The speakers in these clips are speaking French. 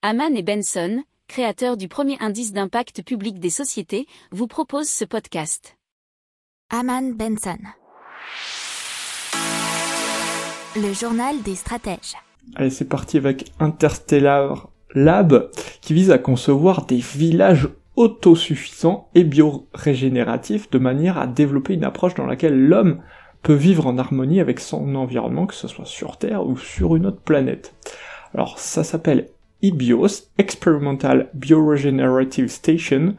Haman et Benson, créateurs du premier indice d'impact public des sociétés, vous proposent ce podcast. Haman Benson. Le journal des stratèges. Allez, c'est parti avec Interstellar Lab, qui vise à concevoir des villages autosuffisants et biorégénératifs de manière à développer une approche dans laquelle l'homme peut vivre en harmonie avec son environnement, que ce soit sur Terre ou sur une autre planète. Alors ça s'appelle EBIOS, Experimental Bioregenerative Station,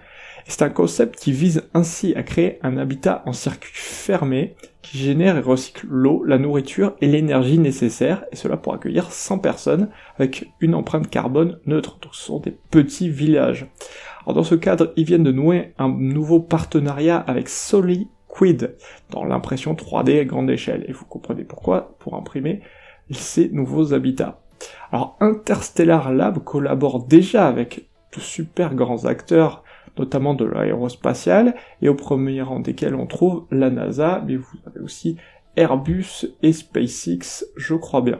c'est un concept qui vise ainsi à créer un habitat en circuit fermé qui génère et recycle l'eau, la nourriture et l'énergie nécessaires, et cela pour accueillir 100 personnes avec une empreinte carbone neutre. Donc ce sont des petits villages. Dans ce cadre, ils viennent de nouer un nouveau partenariat avec SoliQuid dans l'impression 3D à grande échelle. Et vous comprenez pourquoi, pour imprimer ces nouveaux habitats. Alors Interstellar Lab collabore déjà avec de super grands acteurs notamment de l'aérospatiale, et au premier rang desquels on trouve la NASA, mais vous avez aussi Airbus et SpaceX, je crois bien.